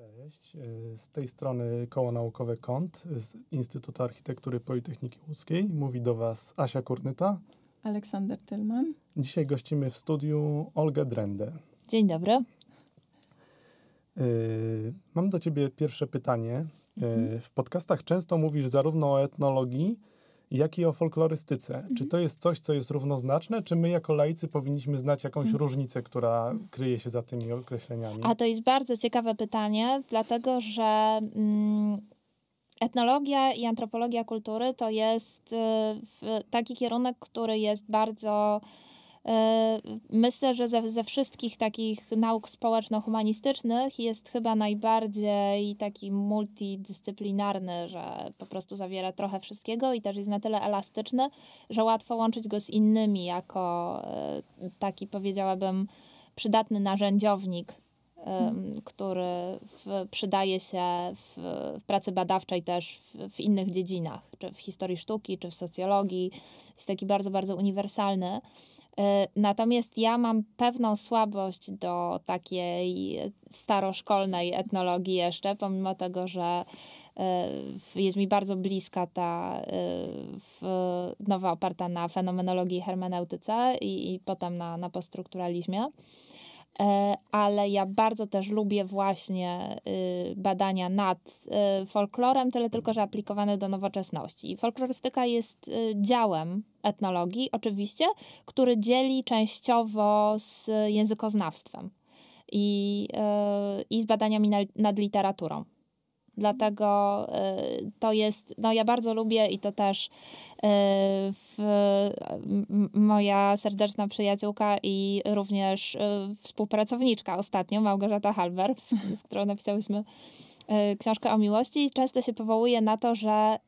Cześć, y, z tej strony Koło Naukowe KąT z Instytutu Architektury Politechniki Łódzkiej. Mówi do Was Asia Kurnyta. Aleksander Tylman. Dzisiaj gościmy w studiu Olgę Drendę. Dzień dobry. Y, mam do Ciebie pierwsze pytanie. Y, w podcastach często mówisz zarówno o etnologii, jak i o folklorystyce. Mhm. Czy to jest coś, co jest równoznaczne, czy my jako laicy powinniśmy znać jakąś Mhm. różnicę, która kryje się za tymi określeniami? A to jest bardzo ciekawe pytanie, dlatego że mm, etnologia i antropologia kultury to jest y, taki kierunek, który jest bardzo. y, Myślę, że ze, ze wszystkich takich nauk społeczno-humanistycznych jest chyba najbardziej taki multidyscyplinarny, że po prostu zawiera trochę wszystkiego i też jest na tyle elastyczny, że łatwo łączyć go z innymi jako y, taki, powiedziałabym, przydatny narzędziownik, em, który w, przydaje się w, w pracy badawczej też w, w innych dziedzinach, czy w historii sztuki, czy w socjologii. Jest taki bardzo, bardzo uniwersalny. E, Natomiast ja mam pewną słabość do takiej staroszkolnej etnologii jeszcze, pomimo tego, że e, jest mi bardzo bliska ta e, nowa oparta na fenomenologii hermeneutyce i, i potem na, na poststrukturalizmie. E, Ale ja bardzo też lubię właśnie y, badania nad y, folklorem, tyle tylko, że aplikowane do nowoczesności. I Folklorystyka jest y, działem etnologii, oczywiście, który dzieli częściowo z językoznawstwem i, i z badaniami na- nad literaturą. Dlatego y, to jest, no ja bardzo lubię i to też y, w, moja serdeczna przyjaciółka i również y, współpracowniczka ostatnio, Małgorzata Halber, z, z którą napisałyśmy książkę o miłości, często się powołuje na to, że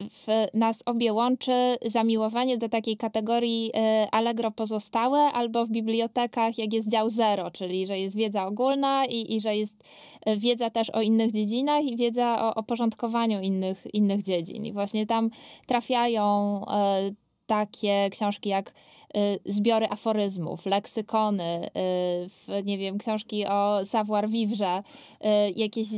w nas obie łączy zamiłowanie do takiej kategorii y, Allegro pozostałe albo w bibliotekach, jak jest dział zero, czyli że jest wiedza ogólna i, i że jest y, wiedza też o innych dziedzinach i wiedza o, o porządkowaniu innych, innych dziedzin. I właśnie tam trafiają y, takie książki jak y, zbiory aforyzmów, leksykony, y, nie wiem, książki o savoir vivre, y, jakieś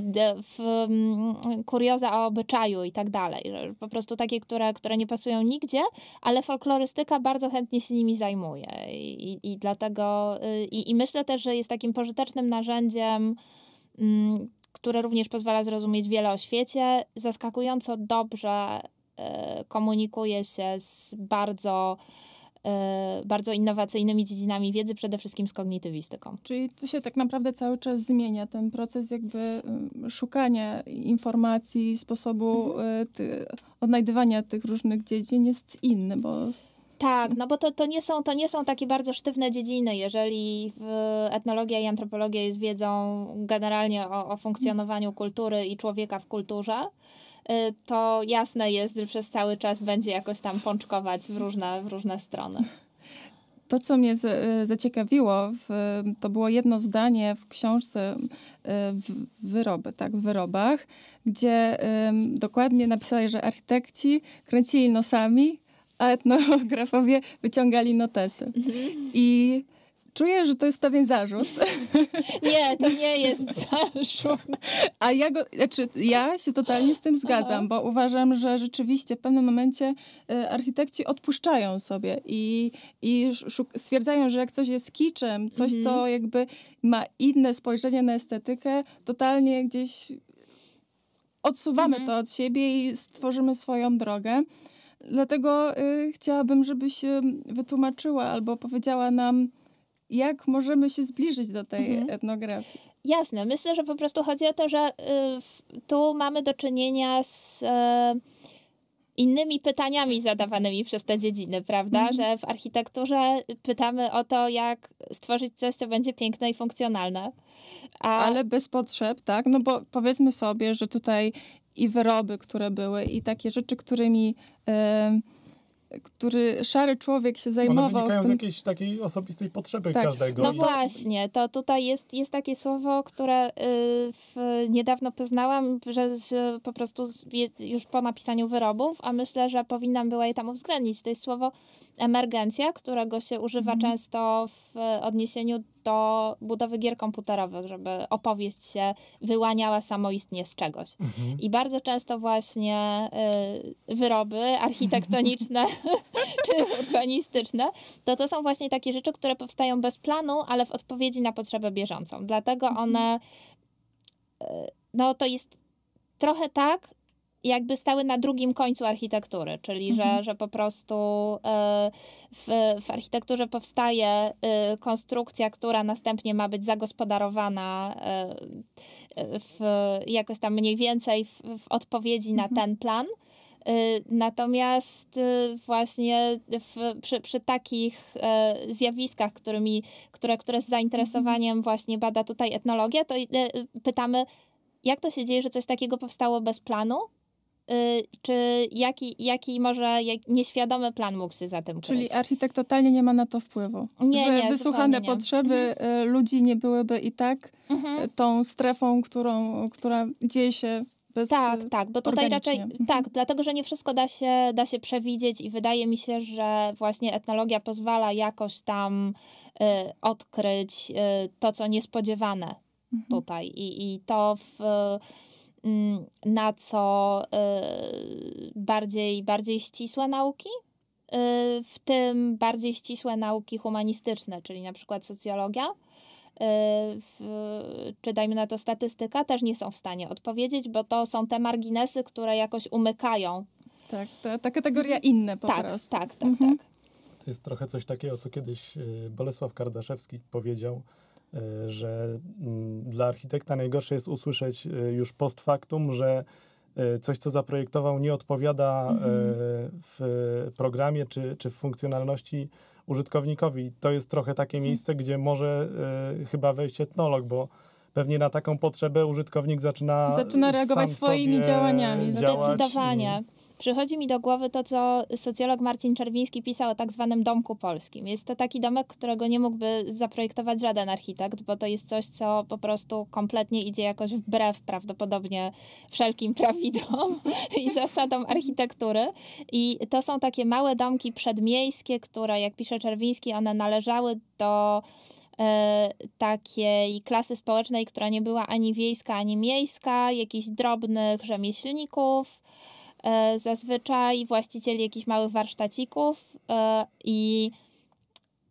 mm, kurioza o obyczaju i tak dalej. Po prostu takie, które, które nie pasują nigdzie, ale folklorystyka bardzo chętnie się nimi zajmuje. I, i, dlatego, i, myślę też, że jest takim pożytecznym narzędziem, mm, które również pozwala zrozumieć wiele o świecie. Zaskakująco dobrze komunikuje się z bardzo, e, bardzo innowacyjnymi dziedzinami wiedzy, przede wszystkim z kognitywistyką. Czyli to się tak naprawdę cały czas zmienia, ten proces jakby y, szukania informacji, sposobu y, ty, odnajdywania tych różnych dziedzin jest inny, bo Tak, no bo to, to, nie są, to nie są takie bardzo sztywne dziedziny. Jeżeli etnologia i antropologia jest wiedzą generalnie o, o funkcjonowaniu kultury i człowieka w kulturze, to jasne jest, że przez cały czas będzie jakoś tam pączkować w różne, w różne strony. to, co mnie z, zaciekawiło, w, to było jedno zdanie w książce y, w, Wyroby, tak, w Wyrobach, gdzie ym, dokładnie napisałeś, że architekci kręcili nosami, a etnografowie wyciągali notesy. I czuję, że to jest pewien zarzut. Nie, to nie jest zarzut. A ja, go, znaczy, ja się totalnie z tym zgadzam, bo uważam, że rzeczywiście w pewnym momencie y, architekci odpuszczają sobie i, i stwierdzają, że jak coś jest kiczem, coś, co jakby ma inne spojrzenie na estetykę, totalnie gdzieś odsuwamy to od siebie i stworzymy swoją drogę. Dlatego y, chciałabym, żebyś wytłumaczyła albo powiedziała nam, jak możemy się zbliżyć do tej Mhm. etnografii. Jasne, myślę, że po prostu chodzi o to, że y, tu mamy do czynienia z e, innymi pytaniami zadawanymi przez te dziedziny, prawda? Że w architekturze pytamy o to, jak stworzyć coś, co będzie piękne i funkcjonalne. A, Ale bez potrzeb, tak? No bo powiedzmy sobie, że tutaj i wyroby, które były, i takie rzeczy, którymi który szary człowiek się One zajmował. wynikają w z tym, jakiejś takiej osobistej potrzeby Tak. każdego. No I- właśnie, to tutaj jest, jest takie słowo, które y, w, niedawno poznałam, że z, po prostu z, już po napisaniu wyrobów, a myślę, że powinnam była je tam uwzględnić. To jest słowo emergencja, którego się używa często w odniesieniu do budowy gier komputerowych, żeby opowieść się wyłaniała samoistnie z czegoś. Mhm. I bardzo często właśnie y, wyroby architektoniczne czy urbanistyczne, to to są właśnie takie rzeczy, które powstają bez planu, ale w odpowiedzi na potrzebę bieżącą. Dlatego one, y, no to jest trochę tak, jakby stały na drugim końcu architektury, czyli że, że po prostu y, w, w architekturze powstaje y, konstrukcja, która następnie ma być zagospodarowana y, w, jakoś tam mniej więcej w, w odpowiedzi na ten plan. Natomiast właśnie w, przy, przy takich zjawiskach, którymi, które, które z zainteresowaniem właśnie bada tutaj etnologia, to pytamy, jak to się dzieje, że coś takiego powstało bez planu? Y, Czy jaki, jaki może nieświadomy plan mógł się za tym Czyli kryć? architekt totalnie nie ma na to wpływu. Nie, że nie, wysłuchane nie. potrzeby y, ludzi nie byłyby i tak Mhm. y, tą strefą, którą, która dzieje się bez... Tak, tak, bo tutaj raczej organicznie. tak, dlatego że nie wszystko da się, da się przewidzieć i wydaje mi się, że właśnie etnologia pozwala jakoś tam y, odkryć y, to, co niespodziewane Mhm. tutaj i, i to w, na co y, bardziej, bardziej ścisłe nauki, y, w tym bardziej ścisłe nauki humanistyczne, czyli na przykład socjologia, y, w, czy dajmy na to statystyka, też nie są w stanie odpowiedzieć, bo to są te marginesy, które jakoś umykają. Tak, ta, ta kategoria inne po tak, prostu. tak, tak, Mhm. tak. To jest trochę coś takiego, co kiedyś Bolesław Kardaszewski powiedział, że mm, dla architekta najgorsze jest usłyszeć y, już post factum, że y, coś, co zaprojektował, nie odpowiada y, w programie czy, czy w funkcjonalności użytkownikowi. To jest trochę takie miejsce, gdzie może y, chyba wejść etnolog, bo pewnie na taką potrzebę użytkownik zaczyna Zaczyna reagować sam swoimi sobie działaniami. Zdecydowanie. Przychodzi mi do głowy to, co socjolog Marcin Czerwiński pisał o tak zwanym domku polskim. Jest to taki domek, którego nie mógłby zaprojektować żaden architekt, bo to jest coś, co po prostu kompletnie idzie jakoś wbrew prawdopodobnie wszelkim prawidłom i zasadom architektury. I to są takie małe domki przedmiejskie, które, jak pisze Czerwiński, one należały do takiej klasy społecznej, która nie była ani wiejska, ani miejska, jakichś drobnych rzemieślników, e, zazwyczaj właścicieli jakichś małych warsztacików e, i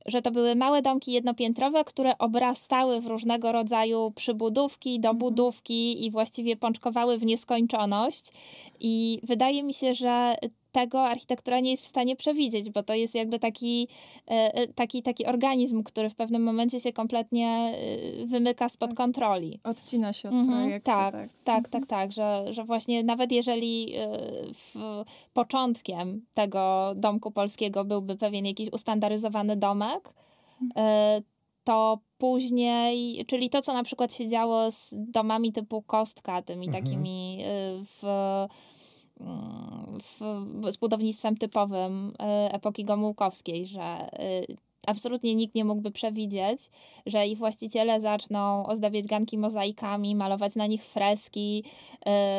że to były małe domki jednopiętrowe, które obrastały w różnego rodzaju przybudówki, dobudówki i właściwie pączkowały w nieskończoność. I wydaje mi się, że tego architektura nie jest w stanie przewidzieć, bo to jest jakby taki, e, e, taki, taki organizm, który w pewnym momencie się kompletnie e, wymyka spod Tak. kontroli. Odcina się od Mhm, projektu. tak, tak. tak, tak, tak, że, że właśnie nawet jeżeli w początkiem tego domku polskiego byłby pewien jakiś ustandaryzowany domek, y, to później, czyli to, co na przykład się działo z domami typu kostka, tymi Mhm. takimi w, w, z budownictwem typowym y, epoki gomułkowskiej, że y, absolutnie nikt nie mógłby przewidzieć, że ich właściciele zaczną ozdabiać ganki mozaikami, malować na nich freski,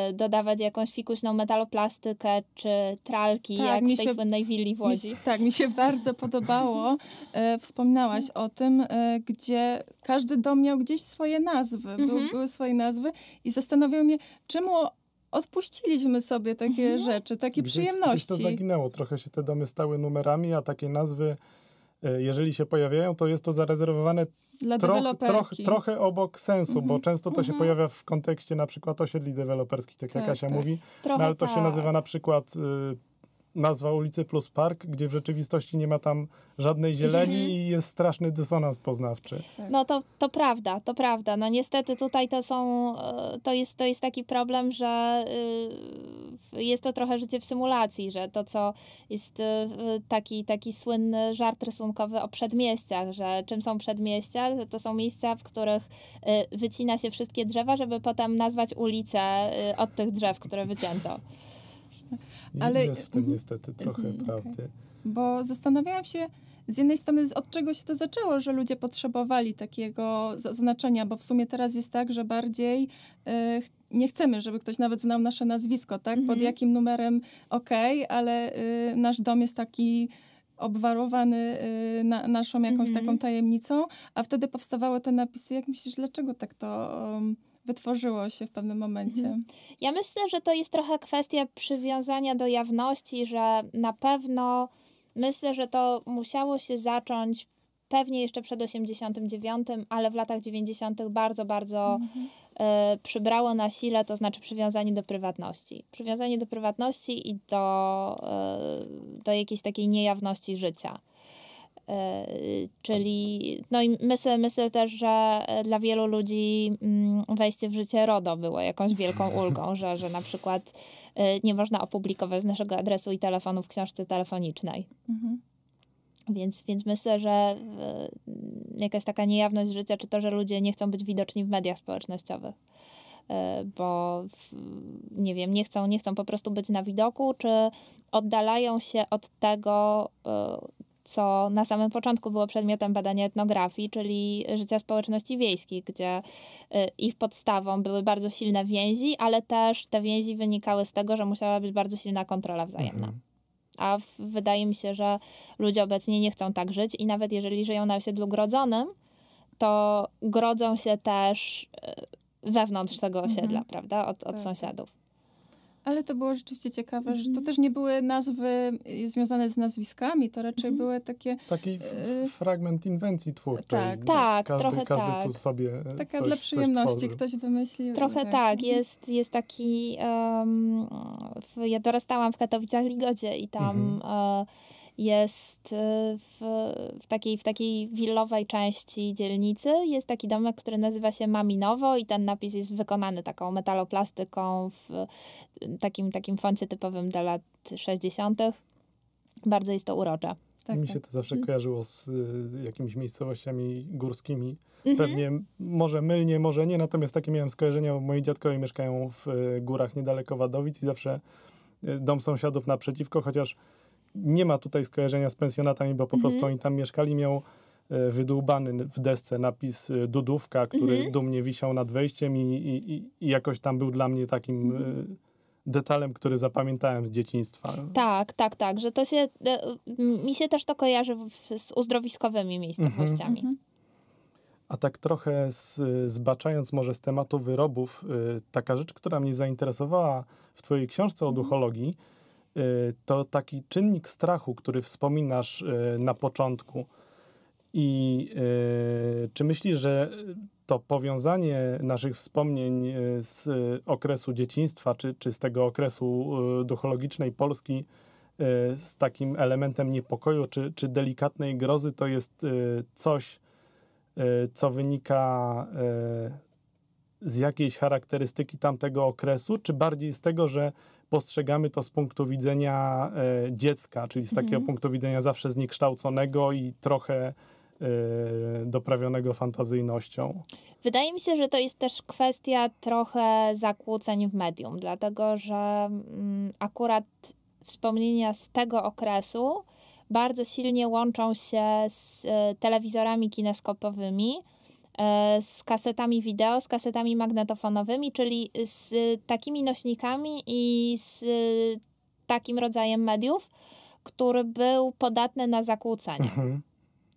y, dodawać jakąś fikuśną metaloplastykę czy tralki, Tak, jak mi w tej się- słynnej willi w Mi Łodzi. się, tak, mi się bardzo podobało. E, wspominałaś o tym, e, gdzie każdy dom miał gdzieś swoje nazwy. Mhm. były swoje nazwy i zastanawiało mnie, czemu odpuściliśmy sobie takie rzeczy, takie Gdzieś- przyjemności. Gdzieś to zaginęło. Trochę się te domy stały numerami, a takie nazwy, y, jeżeli się pojawiają, to jest to zarezerwowane troch, troch, trochę obok sensu, bo Mhm. często to się Mhm. pojawia w kontekście na przykład osiedli deweloperskich, tak jak Tak, Asia tak. mówi, no, ale to tak. się nazywa na przykład y, nazwa ulicy plus park, gdzie w rzeczywistości nie ma tam żadnej zieleni Mhm. i jest straszny dysonans poznawczy. No to, to prawda, to prawda. No niestety tutaj to są, e, to jest, to jest taki problem, że y, jest to trochę życie w symulacji, że to co jest y, taki, taki słynny żart rysunkowy o przedmieściach, że czym są przedmieścia, że to są miejsca, w których wycina się wszystkie drzewa, żeby potem nazwać ulicę od tych drzew, które wycięto. Ale- jest w tym niestety trochę Mhm, prawdy. Bo zastanawiałam się z jednej strony, od czego się to zaczęło, że ludzie potrzebowali takiego zaznaczenia, bo w sumie teraz jest tak, że bardziej ch- nie chcemy, żeby ktoś nawet znał nasze nazwisko, tak? Pod Mhm. jakim numerem okej, ale e, nasz dom jest taki obwarowany y, na, naszą jakąś Mhm. taką tajemnicą, a wtedy powstawały te napisy. Jak myślisz, dlaczego tak to um, wytworzyło się w pewnym momencie? Mhm. Ja myślę, że to jest trochę kwestia przywiązania do jawności, że na pewno myślę, że to musiało się zacząć pewnie jeszcze przed 89, ale w latach 90. bardzo, bardzo Mhm. e, przybrało na sile, to znaczy przywiązanie do prywatności. Przywiązanie do prywatności i do, e, do jakiejś takiej niejawności życia. E, Czyli, no i myślę, myślę też, że e, dla wielu ludzi mm, wejście w życie RODO było jakąś wielką ulgą, że, że na przykład e, nie można opublikować naszego adresu i telefonu w książce telefonicznej. Mhm. Więc, więc myślę, że jakaś taka niejawność życia, czy to, że ludzie nie chcą być widoczni w mediach społecznościowych, bo nie wiem, nie chcą, nie chcą po prostu być na widoku, czy oddalają się od tego, co na samym początku było przedmiotem badania etnografii, czyli życia społeczności wiejskich, gdzie e, ich podstawą były bardzo silne więzi, ale też te więzi wynikały z tego, że musiała być bardzo silna kontrola wzajemna. Mhm. A wydaje mi się, że ludzie obecnie nie chcą tak żyć i nawet jeżeli żyją na osiedlu grodzonym, to grodzą się też e, wewnątrz tego osiedla, Mhm. prawda? Od, od Tak. sąsiadów. Ale to było rzeczywiście ciekawe, że to Mhm. też nie były nazwy y, związane z nazwiskami, to raczej Mhm. były takie Taki f- Y, fragment inwencji twórczej. tak. Tak, każdy, trochę każdy tak. tu sobie taka coś, dla przyjemności ktoś wymyślił. Trochę tak, Mhm. jest, jest taki. em, w, ja dorastałam w Katowicach Ligodzie i tam Mhm. e, jest e, w, w, takiej, w takiej willowej części dzielnicy jest taki domek, który nazywa się Maminowo i ten napis jest wykonany taką metaloplastyką w takim, takim foncie typowym dla lat 60. Bardzo jest to urocze. Tak, Mi tak. się to zawsze Mhm. kojarzyło z y, jakimiś miejscowościami górskimi. Mhm. Pewnie może mylnie, może nie, natomiast takie miałem skojarzenia, bo moi dziadkowie mieszkają w y, górach niedaleko Wadowic i zawsze y, dom sąsiadów naprzeciwko, chociaż nie ma tutaj skojarzenia z pensjonatami, bo po Mhm. prostu oni tam mieszkali, miał y, wydłubany w desce napis y, Dudówka, który Mhm. dumnie wisiał nad wejściem i, i, i- jakoś tam był dla mnie takim Mhm. y, detalem, który zapamiętałem z dzieciństwa. Tak, tak, tak, że to się, e, mi się też to kojarzy z uzdrowiskowymi miejscowościami. Mhm. A tak trochę z, zbaczając może z tematu wyrobów, taka rzecz, która mnie zainteresowała w twojej książce o Mhm. duchologii, to taki czynnik strachu, który wspominasz y, na początku. I y, czy myślisz, że to powiązanie naszych wspomnień y, z okresu dzieciństwa, czy, czy z tego okresu y, duchologicznej Polski y, z takim elementem niepokoju, czy, czy delikatnej grozy, to jest y, coś, y, co wynika y, z jakiejś charakterystyki tamtego okresu, czy bardziej z tego, że postrzegamy to z punktu widzenia y, dziecka, czyli z takiego Mhm. punktu widzenia zawsze zniekształconego i trochę y, doprawionego fantazyjnością. Wydaje mi się, że to jest też kwestia trochę zakłóceń w medium, dlatego że mm, akurat wspomnienia z tego okresu bardzo silnie łączą się z e, telewizorami kineskopowymi, e, z kasetami wideo, z kasetami magnetofonowymi, czyli z takimi nośnikami i z e, takim rodzajem mediów, który był podatny na zakłócenia. Mhm.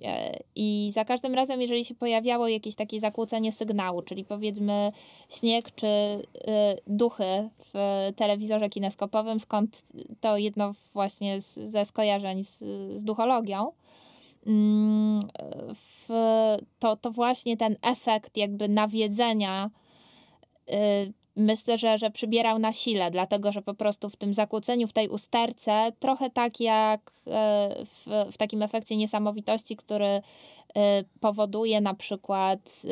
E, I za każdym razem, jeżeli się pojawiało jakieś takie zakłócenie sygnału, czyli powiedzmy śnieg czy y, duchy w telewizorze kineskopowym, skąd to jedno właśnie z, ze skojarzeń z, z duchologią, w, to, to właśnie ten efekt jakby nawiedzenia y, myślę, że, że przybierał na sile, dlatego że po prostu w tym zakłóceniu, w tej usterce, trochę tak jak e, w, w takim efekcie niesamowitości, który e, powoduje na przykład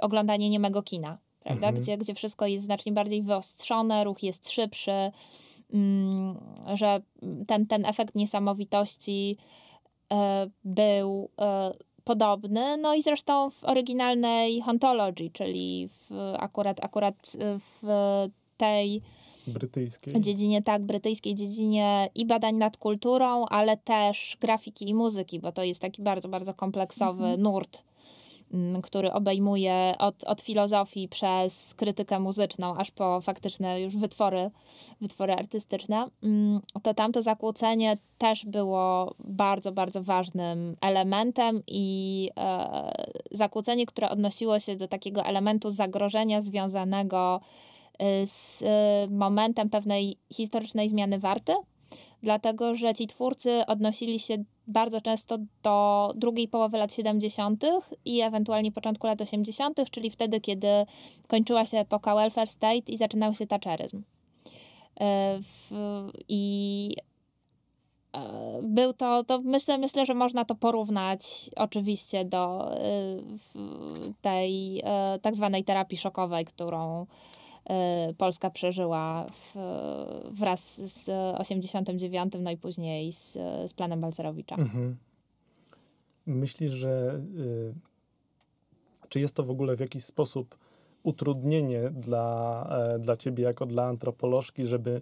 oglądanie niemego kina, prawda? Mhm. Gdzie, gdzie wszystko jest znacznie bardziej wyostrzone, ruch jest szybszy, mm, że ten, ten efekt niesamowitości był e, podobny. No i zresztą w oryginalnej Hauntology, czyli w, akurat, akurat w tej Brytyjskiej. dziedzinie, tak, brytyjskiej dziedzinie i badań nad kulturą, ale też grafiki i muzyki, bo to jest taki bardzo, bardzo kompleksowy Mhm. nurt który obejmuje od, od filozofii przez krytykę muzyczną, aż po faktyczne już wytwory, wytwory artystyczne, mm, to tamto zakłócenie też było bardzo, bardzo ważnym elementem i e, zakłócenie, które odnosiło się do takiego elementu zagrożenia związanego Y, z y, momentem pewnej historycznej zmiany warty, dlatego że ci twórcy odnosili się bardzo często do drugiej połowy lat 70. i ewentualnie początku lat 80., czyli wtedy, kiedy kończyła się epoka welfare state i zaczynał się thatcheryzm. Y, I był to, to myślę, myślę, że można to porównać oczywiście do tej tak zwanej terapii szokowej, którą Polska przeżyła w, wraz z 89, no i później z, z planem Balcerowicza. Mhm. Myślisz, że y, czy jest to w ogóle w jakiś sposób utrudnienie dla, e, dla ciebie jako dla antropolożki, żeby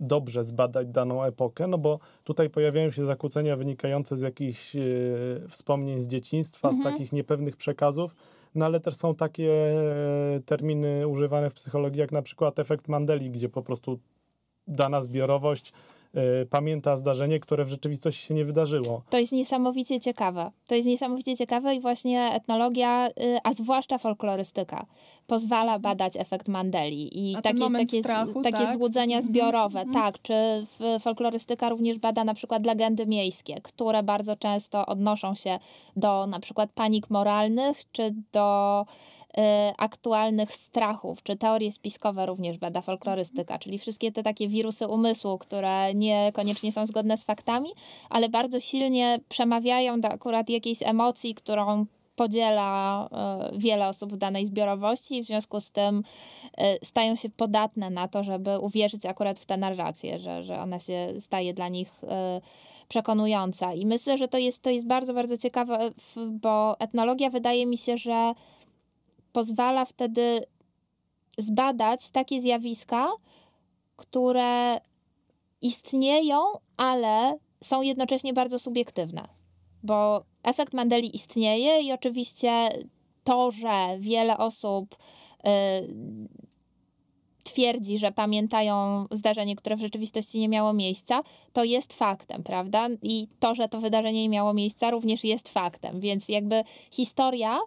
dobrze zbadać daną epokę, no bo tutaj pojawiają się zakłócenia wynikające z jakichś y, wspomnień z dzieciństwa, mhm. z takich niepewnych przekazów, no ale też są takie e, terminy używane w psychologii, jak na przykład efekt Mandeli, gdzie po prostu dana zbiorowość pamięta zdarzenie, które w rzeczywistości się nie wydarzyło. To jest niesamowicie ciekawe. To jest niesamowicie ciekawe i właśnie etnologia, y, a zwłaszcza folklorystyka, pozwala badać efekt Mandeli i a takie, takie, strachu, takie tak? złudzenia mhm. zbiorowe. Mm -hmm. Tak, czy folklorystyka również bada na przykład legendy miejskie, które bardzo często odnoszą się do na przykład panik moralnych, czy do aktualnych strachów, czy teorie spiskowe również bada folklorystyka, czyli wszystkie te takie wirusy umysłu, które niekoniecznie są zgodne z faktami, ale bardzo silnie przemawiają do akurat jakiejś emocji, którą podziela y, wiele osób w danej zbiorowości i w związku z tym y, stają się podatne na to, żeby uwierzyć akurat w tę narrację, że, że ona się staje dla nich przekonująca. I myślę, że to jest, to jest bardzo, bardzo ciekawe, bo etnologia wydaje mi się, że pozwala wtedy zbadać takie zjawiska, które istnieją, ale są jednocześnie bardzo subiektywne. Bo efekt Mandeli istnieje i oczywiście to, że wiele osób y, twierdzi, że pamiętają zdarzenie, które w rzeczywistości nie miało miejsca, to jest faktem, prawda? I to, że to wydarzenie nie miało miejsca, również jest faktem. Więc jakby historia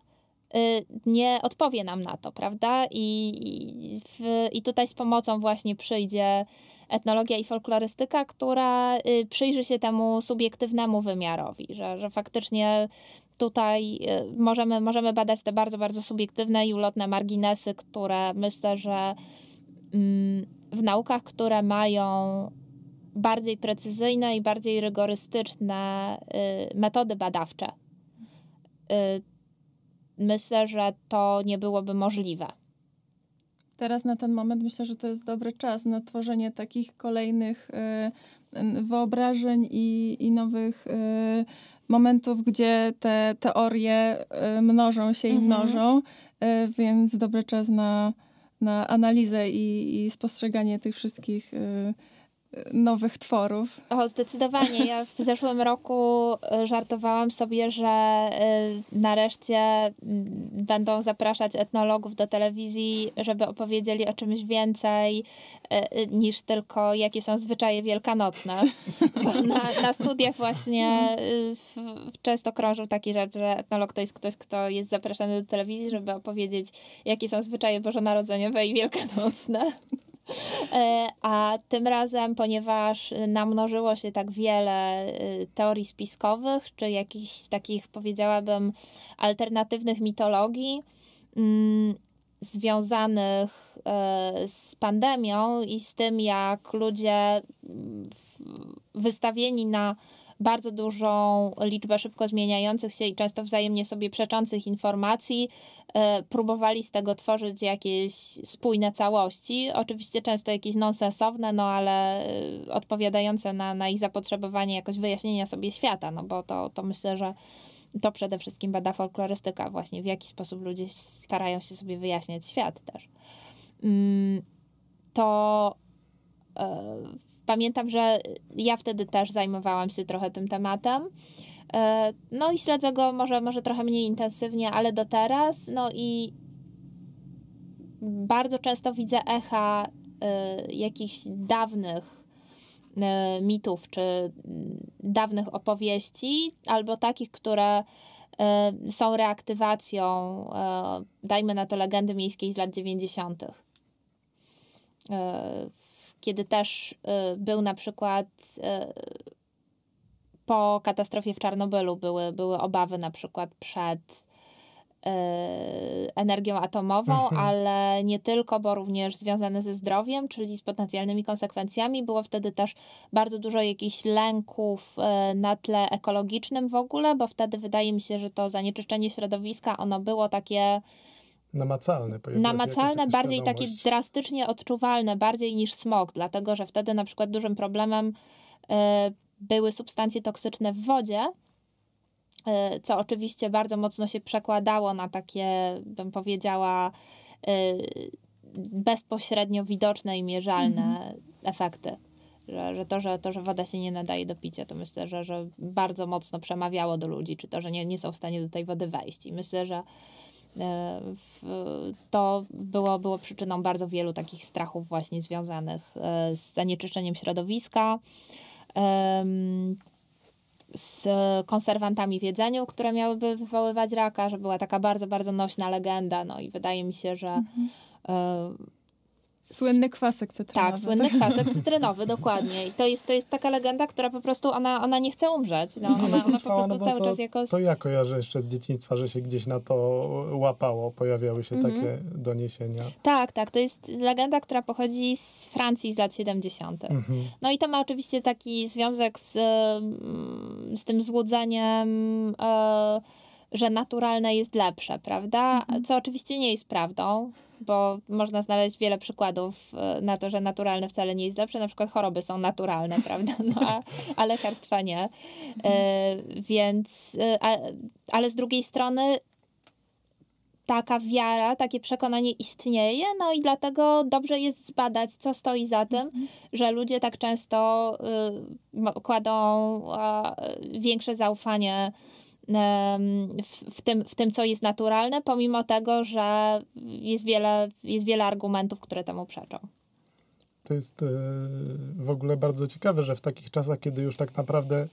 nie odpowie nam na to, prawda? I, i, w, I tutaj z pomocą właśnie przyjdzie etnologia i folklorystyka, która y, przyjrzy się temu subiektywnemu wymiarowi, że, że faktycznie tutaj y, możemy, możemy badać te bardzo, bardzo subiektywne i ulotne marginesy, które myślę, że mm, w naukach, które mają bardziej precyzyjne i bardziej rygorystyczne metody badawcze, myślę, że to nie byłoby możliwe. Teraz na ten moment myślę, że to jest dobry czas na tworzenie takich kolejnych y, wyobrażeń i, i nowych y, momentów, gdzie te teorie y, mnożą się mhm. i mnożą, więc dobry czas na, na analizę i, i spostrzeganie tych wszystkich nowych tworów. O, zdecydowanie. Ja w zeszłym roku e, żartowałam sobie, że e, nareszcie mm, będą zapraszać etnologów do telewizji, żeby opowiedzieli o czymś więcej e, niż tylko jakie są zwyczaje wielkanocne. Bo na, na studiach właśnie w, często krążył taki rzecz, że etnolog to jest ktoś, kto jest zapraszany do telewizji, żeby opowiedzieć, jakie są zwyczaje bożonarodzeniowe i wielkanocne. E, a tym razem, ponieważ namnożyło się tak wiele e, teorii spiskowych, czy jakichś takich, powiedziałabym, alternatywnych mitologii, mm, związanych e, z pandemią i z tym, jak ludzie wystawieni na bardzo dużą liczbę szybko zmieniających się i często wzajemnie sobie przeczących informacji, e, próbowali z tego tworzyć jakieś spójne całości. Oczywiście często jakieś nonsensowne, no ale e, odpowiadające na, na ich zapotrzebowanie jakoś wyjaśnienia sobie świata, no bo to, to myślę, że to przede wszystkim bada folklorystyka, właśnie w jaki sposób ludzie starają się sobie wyjaśniać świat też. Mm, to e, pamiętam, że ja wtedy też zajmowałam się trochę tym tematem. E, no i śledzę go może, może trochę mniej intensywnie, ale do teraz. No i bardzo często widzę echa y, jakichś dawnych y, mitów czy dawnych opowieści, albo takich, które są reaktywacją, dajmy na to legendy miejskiej z lat 90. Kiedy też był na przykład po katastrofie w Czarnobylu były, były obawy na przykład przed E, energią atomową, mhm. ale nie tylko, bo również związane ze zdrowiem, czyli z potencjalnymi konsekwencjami. Było wtedy też bardzo dużo jakichś lęków na tle ekologicznym w ogóle, bo wtedy wydaje mi się, że to zanieczyszczenie środowiska, ono było takie namacalne. Namacalne, bardziej takie drastycznie odczuwalne, bardziej niż smog, dlatego że wtedy na przykład dużym problemem y, były substancje toksyczne w wodzie, E, co oczywiście bardzo mocno się przekładało na takie, bym powiedziała, e, bezpośrednio widoczne i mierzalne mhm. efekty. Że, że, to, że to, że woda się nie nadaje do picia, to myślę, że, że bardzo mocno przemawiało do ludzi, czy to, że nie, nie są w stanie do tej wody wejść. I myślę, że to było, było przyczyną bardzo wielu takich strachów właśnie związanych z zanieczyszczeniem środowiska z konserwantami w jedzeniu, które miałyby wywoływać raka, że była taka bardzo, bardzo nośna legenda. No i wydaje mi się, że mhm. Słynny kwasek cytrynowy. Tak, słynny kwasek cytrynowy, dokładnie. I to jest, to jest taka legenda, która po prostu, ona, ona nie chce umrzeć. No, ona, ona po prostu no cały to, czas jakoś... To ja kojarzę jeszcze z dzieciństwa, że się gdzieś na to łapało, pojawiały się mhm. takie doniesienia. Tak, tak, to jest legenda, która pochodzi z Francji z lat 70. Mhm. No i to ma oczywiście taki związek z, mm, z tym złudzeniem... E, że naturalne jest lepsze, prawda? Mhm. Co oczywiście nie jest prawdą, bo można znaleźć wiele przykładów e, na to, że naturalne wcale nie jest lepsze. Na przykład choroby są naturalne, prawda? No, a, a lekarstwa nie. E, więc, e, a, ale z drugiej strony taka wiara, takie przekonanie istnieje, no i dlatego dobrze jest zbadać, co stoi za tym, mhm. że ludzie tak często y, kładą większe zaufanie w, w, tym, w tym, co jest naturalne, pomimo tego, że jest wiele, jest wiele argumentów, które temu przeczą. To jest e, w ogóle bardzo ciekawe, że w takich czasach, kiedy już tak naprawdę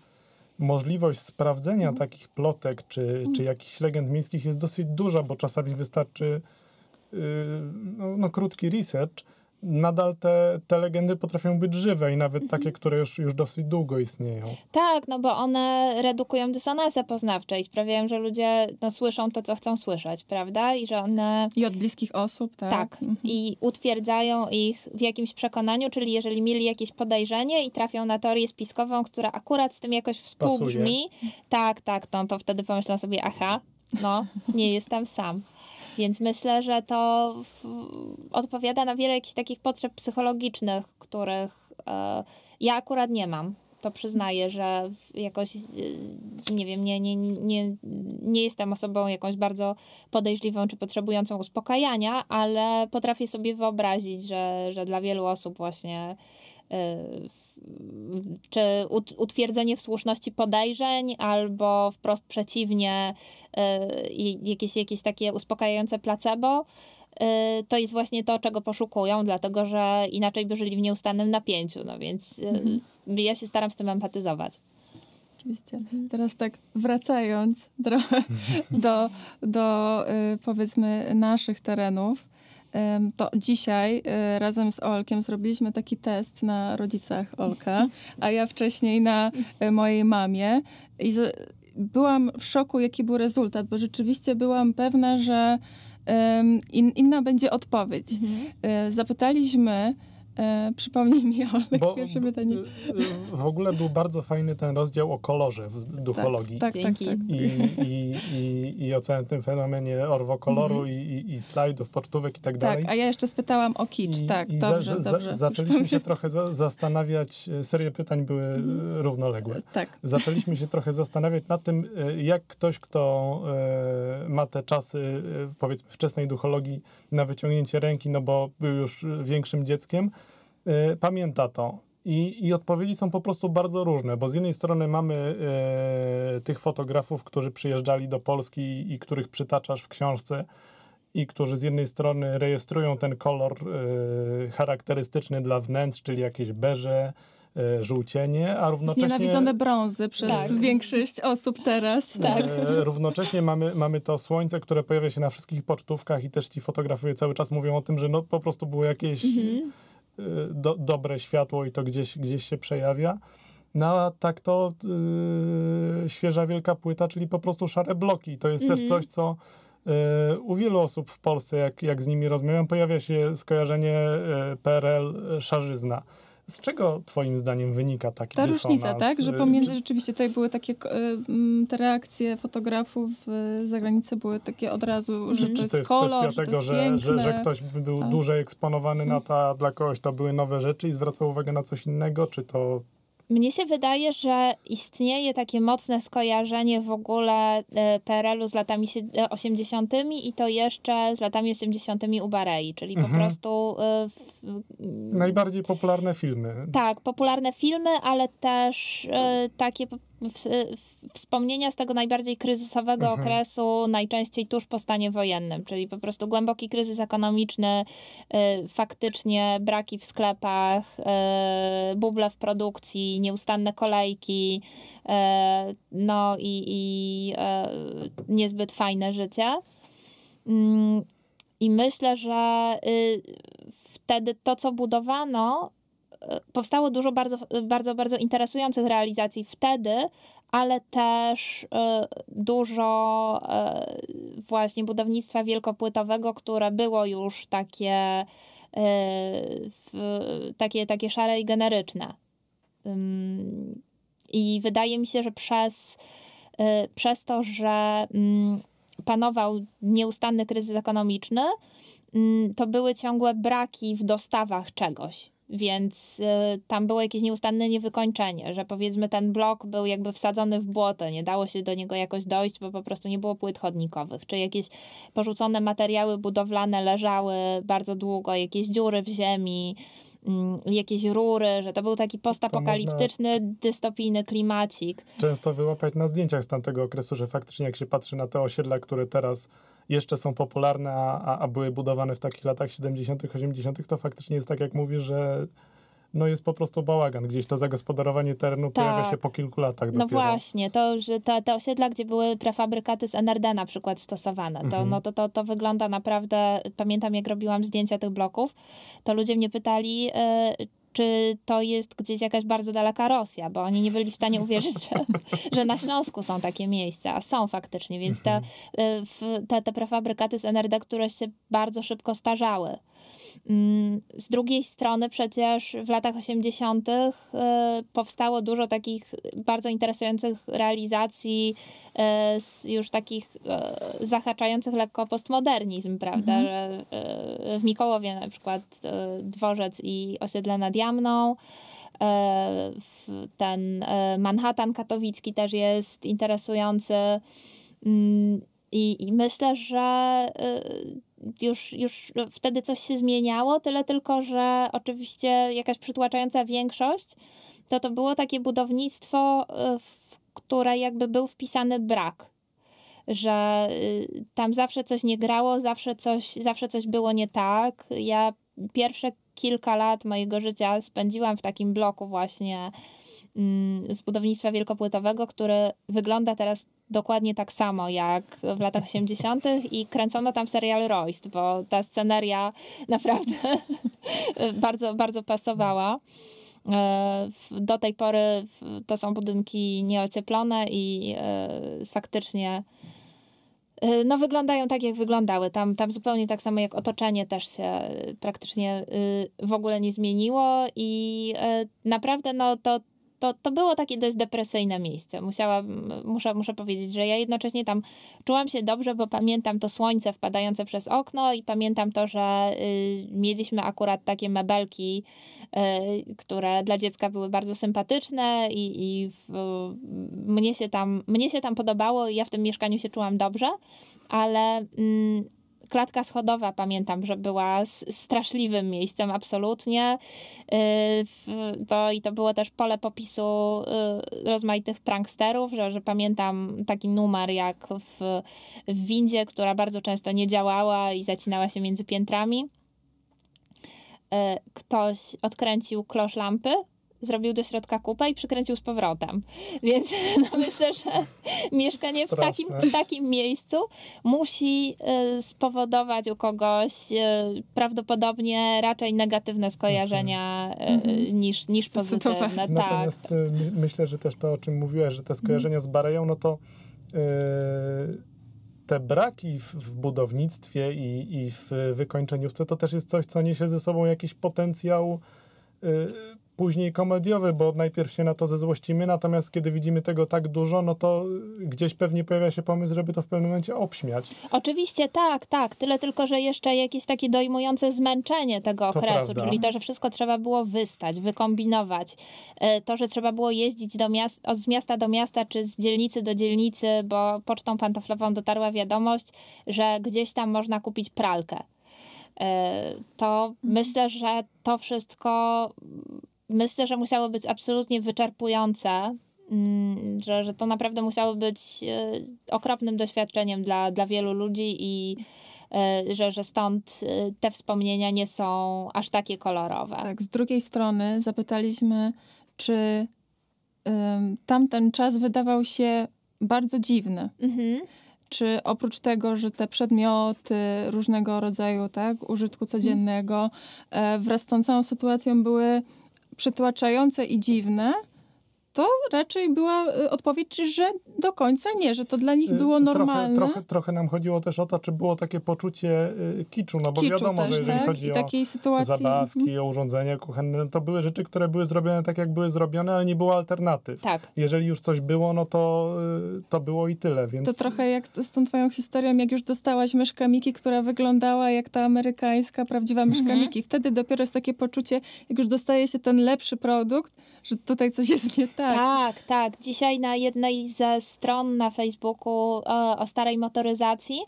możliwość sprawdzenia mm. takich plotek czy, mm. czy jakichś legend miejskich jest dosyć duża, bo czasami wystarczy yy, no, no, krótki research, nadal te, te legendy potrafią być żywe i nawet mhm. takie, które już, już dosyć długo istnieją. Tak, no bo one redukują dysonanse poznawcze i sprawiają, że ludzie no, słyszą to, co chcą słyszeć, prawda? I że one... I od bliskich osób, tak? Tak. Mhm. I utwierdzają ich w jakimś przekonaniu, czyli jeżeli mieli jakieś podejrzenie i trafią na teorię spiskową, która akurat z tym jakoś współbrzmi, Pasuje. tak, tak, no, to wtedy pomyślą sobie, aha, no, nie jestem sam. Więc myślę, że to w, odpowiada na wiele jakichś takich potrzeb psychologicznych, których e, ja akurat nie mam. To przyznaję, że jakoś, e, nie wiem, nie, nie, nie, nie jestem osobą jakąś bardzo podejrzliwą czy potrzebującą uspokajania, ale potrafię sobie wyobrazić, że, że dla wielu osób właśnie czy utwierdzenie w słuszności podejrzeń, albo wprost przeciwnie, y, jakieś, jakieś takie uspokajające placebo, y, to jest właśnie to, czego poszukują, dlatego że inaczej by żyli w nieustannym napięciu. No więc mhm. ja się staram z tym empatyzować. Oczywiście. Teraz tak wracając trochę do, do powiedzmy naszych terenów, to dzisiaj e, razem z Olkiem zrobiliśmy taki test na rodzicach Olka, a ja wcześniej na e, mojej mamie. I byłam w szoku, jaki był rezultat, bo rzeczywiście byłam pewna, że inna będzie odpowiedź. Mhm. E, zapytaliśmy E, przypomnij mi, Olek, Bo pierwsze pytanie. W ogóle był bardzo fajny ten rozdział o kolorze w duchologii. Tak, tak, tak, tak. I, i, i, i o całym tym fenomenie orwokoloru mhm. i, i, i slajdów, pocztówek i tak, dalej. Tak, a ja jeszcze spytałam o kicz, I, tak, i dobrze, za, dobrze. zaczęliśmy się trochę za, zastanawiać, e, serie pytań były mhm. równoległe. Tak. Zaczęliśmy się trochę zastanawiać nad tym, e, jak ktoś, kto ma te czasy, powiedzmy, wczesnej duchologii na wyciągnięcie ręki, no bo był już większym dzieckiem, Y, pamięta to. I, I odpowiedzi są po prostu bardzo różne, bo z jednej strony mamy e, tych fotografów, którzy przyjeżdżali do Polski i, i których przytaczasz w książce, i którzy z jednej strony rejestrują ten kolor e, charakterystyczny dla wnętrz, czyli jakieś beże, e, żółcienie, a równocześnie... Znienawidzone brązy przez Tak. większość osób teraz. Tak. E, równocześnie mamy, mamy to słońce, które pojawia się na wszystkich pocztówkach i też ci fotografowie cały czas mówią o tym, że no po prostu było jakieś Mhm. E, do, dobre światło i to gdzieś, gdzieś się przejawia. No a tak to e, świeża wielka płyta, czyli po prostu szare bloki. To jest Mhm. też coś, co e, u wielu osób w Polsce, jak, jak z nimi rozmawiam, pojawia się skojarzenie e, PRL e, szarzyzna. Z czego twoim zdaniem wynika taki Ta dysonans? różnica, tak? Że E, pomiędzy czy- rzeczywiście tutaj były takie, y, te reakcje fotografów y, z zagranicy były takie od razu, że Mhm. to Czy jest, to jest kolor, kwestia że to tego, jest że, piękne. że, że ktoś by był Tak. dłużej eksponowany na to, a dla kogoś to były nowe rzeczy i zwracał uwagę na coś innego? Czy to Mnie się wydaje, że istnieje takie mocne skojarzenie w ogóle e, PRL-u z latami sie- e, 80. i to jeszcze z latami 80. u Barei, czyli po Mhm. prostu e, w, najbardziej popularne filmy? tak, popularne filmy, ale też takie wspomnienia z tego najbardziej kryzysowego Mhm. okresu, najczęściej tuż po stanie wojennym, czyli po prostu głęboki kryzys ekonomiczny, e, faktycznie braki w sklepach, e, buble w produkcji, nieustanne kolejki, e, no i, i niezbyt fajne życie. Mm, I myślę, że y, wtedy to, co budowano, y, powstało dużo bardzo, bardzo, bardzo interesujących realizacji wtedy, ale też y, dużo y, właśnie budownictwa wielkopłytowego, które było już takie, takie, takie szare i generyczne. I wydaje mi się, że przez, przez to, że mm, panował nieustanny kryzys ekonomiczny, mm, to były ciągłe braki w dostawach czegoś. Więc y, tam było jakieś nieustanne niewykończenie, że powiedzmy ten blok był jakby wsadzony w błoto, nie dało się do niego jakoś dojść, bo po prostu nie było płyt chodnikowych, czy jakieś porzucone materiały budowlane leżały bardzo długo, jakieś dziury w ziemi, mm, jakieś rury, że to był taki postapokaliptyczny, dystopijny klimacik. Często wyłapać na zdjęciach z tamtego okresu, że faktycznie jak się patrzy na te osiedla, które teraz jeszcze są popularne, a, a, a były budowane w takich latach 70., 80., to faktycznie jest tak, jak mówisz, że no jest po prostu bałagan. Gdzieś to zagospodarowanie terenu pojawia Tak. się po kilku latach No dopiero. właśnie, to, że te, te osiedla, gdzie były prefabrykaty z NRD na przykład stosowane, to, Mhm. no to, to, to wygląda naprawdę, pamiętam jak robiłam zdjęcia tych bloków, to ludzie mnie pytali, y, czy to jest gdzieś jakaś bardzo daleka Rosja, bo oni nie byli w stanie uwierzyć, że, że na Śląsku są takie miejsca, a są faktycznie, więc te, Mhm. y, te, te prefabrykaty z NRD, które się bardzo szybko starzały. Mm, Z drugiej strony przecież w latach 80. y, powstało dużo takich bardzo interesujących realizacji, y, już takich y, zahaczających lekko postmodernizm, prawda? Mhm. W Mikołowie na przykład dworzec i osiedle nad Jamną. Ten Manhattan katowicki też jest interesujący. Mm, I, I myślę, że już, już wtedy coś się zmieniało, tyle tylko, że oczywiście jakaś przytłaczająca większość to to było takie budownictwo, y, w które jakby był wpisany brak. Że y, tam zawsze coś nie grało, zawsze coś, zawsze coś było nie tak. Ja pierwsze kilka lat mojego życia spędziłam w takim bloku właśnie z budownictwa wielkopłytowego, który wygląda teraz dokładnie tak samo jak w latach 80. i kręcono tam serial Royst, bo ta sceneria naprawdę bardzo, bardzo pasowała. E, Do tej pory to są budynki nieocieplone i e, faktycznie e, no, wyglądają tak, jak wyglądały. Tam, tam zupełnie tak samo jak otoczenie też się praktycznie w ogóle nie zmieniło i naprawdę no, to, to, to było takie dość depresyjne miejsce. Musiałam, muszę, muszę powiedzieć, że ja jednocześnie tam czułam się dobrze, bo pamiętam to słońce wpadające przez okno i pamiętam to, że y, mieliśmy akurat takie mebelki, y, które dla dziecka były bardzo sympatyczne i, i w, mnie, się tam, mnie się tam podobało i ja w tym mieszkaniu się czułam dobrze, ale mm, klatka schodowa, pamiętam, że była straszliwym miejscem, absolutnie. To, I to było też pole popisu rozmaitych pranksterów, że, że pamiętam taki numer jak w, w windzie, która bardzo często nie działała i zacinała się między piętrami. Ktoś odkręcił klosz lampy zrobił do środka kupę i przykręcił z powrotem. Więc no myślę, że mieszkanie w takim, w takim miejscu musi y, spowodować u kogoś y, prawdopodobnie raczej negatywne skojarzenia y, niż, niż pozytywne. Natomiast tak. myślę, że też to, o czym mówiłaś, że te skojarzenia z Bareją, no to te braki w, w budownictwie i, i, w wykończeniówce to też jest coś, co niesie ze sobą jakiś potencjał później komediowy, bo najpierw się na to zezłościmy, natomiast kiedy widzimy tego tak dużo, no to gdzieś pewnie pojawia się pomysł, żeby to w pewnym momencie obśmiać. Oczywiście tak, tak. Tyle tylko, że jeszcze jakieś takie dojmujące zmęczenie tego okresu, czyli to, że wszystko trzeba było wystać, wykombinować. E, to, że trzeba było jeździć do miast, z miasta do miasta, czy z dzielnicy do dzielnicy, bo pocztą pantoflową dotarła wiadomość, że gdzieś tam można kupić pralkę e, to mhm. myślę, że to wszystko myślę, że musiało być absolutnie wyczerpujące, mm, że, że to naprawdę musiało być e, okropnym doświadczeniem dla, dla wielu ludzi i e, że, że stąd e, te wspomnienia nie są aż takie kolorowe. Tak, z drugiej strony zapytaliśmy, czy um, tamten czas wydawał się bardzo dziwny. Mhm. Czy oprócz tego, że te przedmioty różnego rodzaju, tak, użytku codziennego e, wraz z tą całą sytuacją były przytłaczające i dziwne, to raczej była y, odpowiedź, że do końca nie, że to dla nich y, było normalne. Trochę, trochę, trochę nam chodziło też o to, czy było takie poczucie y, kiczu, no bo kiczu wiadomo, też, że jeżeli tak? chodzi o sytuacji... zabawki, mhm. o urządzenia kuchenne, no to były rzeczy, które były zrobione tak, jak były zrobione, ale nie było alternatyw. Tak. Jeżeli już coś było, no to, to było i tyle, więc... To trochę jak z tą twoją historią, jak już dostałaś myszkę Miki, która wyglądała jak ta amerykańska, prawdziwa myszka mhm. Miki. Wtedy dopiero jest takie poczucie, jak już dostaje się ten lepszy produkt, że tutaj coś jest nie tak. Tak, tak. Dzisiaj na jednej ze stron na Facebooku o, o starej motoryzacji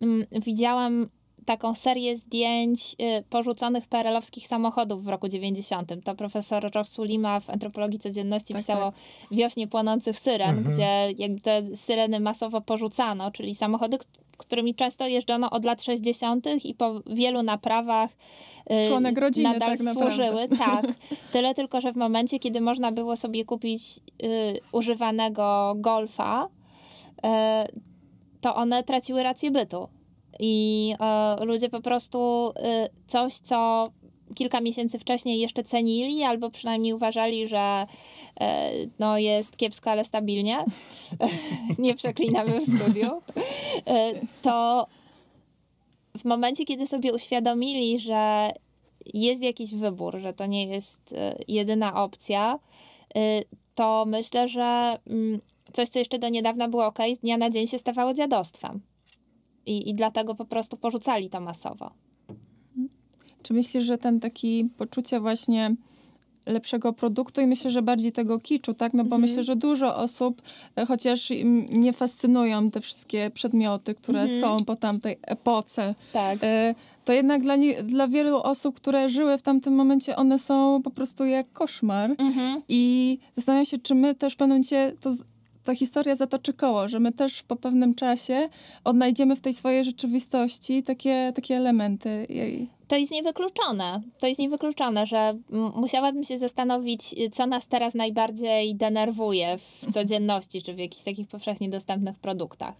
mm, widziałam taką serię zdjęć y, porzuconych PRL-owskich samochodów w roku 90. To profesor Roch Sulima w Antropologii Codzienności tak, pisało tak. Wiośnie płonących syren, mhm. gdzie jakby te syreny masowo porzucano, czyli samochody, którymi często jeżdżono od lat 60. i po wielu naprawach y, Członek rodziny, nadal tak służyły. Tak. Tyle tylko, że w momencie, kiedy można było sobie kupić y, używanego golfa, y, to one traciły rację bytu. I y, ludzie po prostu y, coś, co kilka miesięcy wcześniej jeszcze cenili, albo przynajmniej uważali, że e, no, jest kiepsko, ale stabilnie. Nie przeklinamy w studiu. E, to w momencie, kiedy sobie uświadomili, że jest jakiś wybór, że to nie jest e, jedyna opcja, to myślę, że mm, coś, co jeszcze do niedawna było ok, z dnia na dzień się stawało dziadostwem. I, i dlatego po prostu porzucali to masowo. Czy myślisz, że ten taki poczucie właśnie lepszego produktu i myślę, że bardziej tego kiczu, tak? No bo mhm. myślę, że dużo osób, e, chociaż nie fascynują te wszystkie przedmioty, które mhm. są po tamtej epoce, tak. E, to jednak dla, nie, dla wielu osób, które żyły w tamtym momencie, one są po prostu jak koszmar. Mhm. I zastanawiam się, czy my też w pewnym momencie to ta historia zatoczy koło, że my też po pewnym czasie odnajdziemy w tej swojej rzeczywistości takie, takie elementy jej. To jest niewykluczone. To jest niewykluczone, że musiałabym się zastanowić, co nas teraz najbardziej denerwuje w codzienności, czy w jakichś takich powszechnie dostępnych produktach.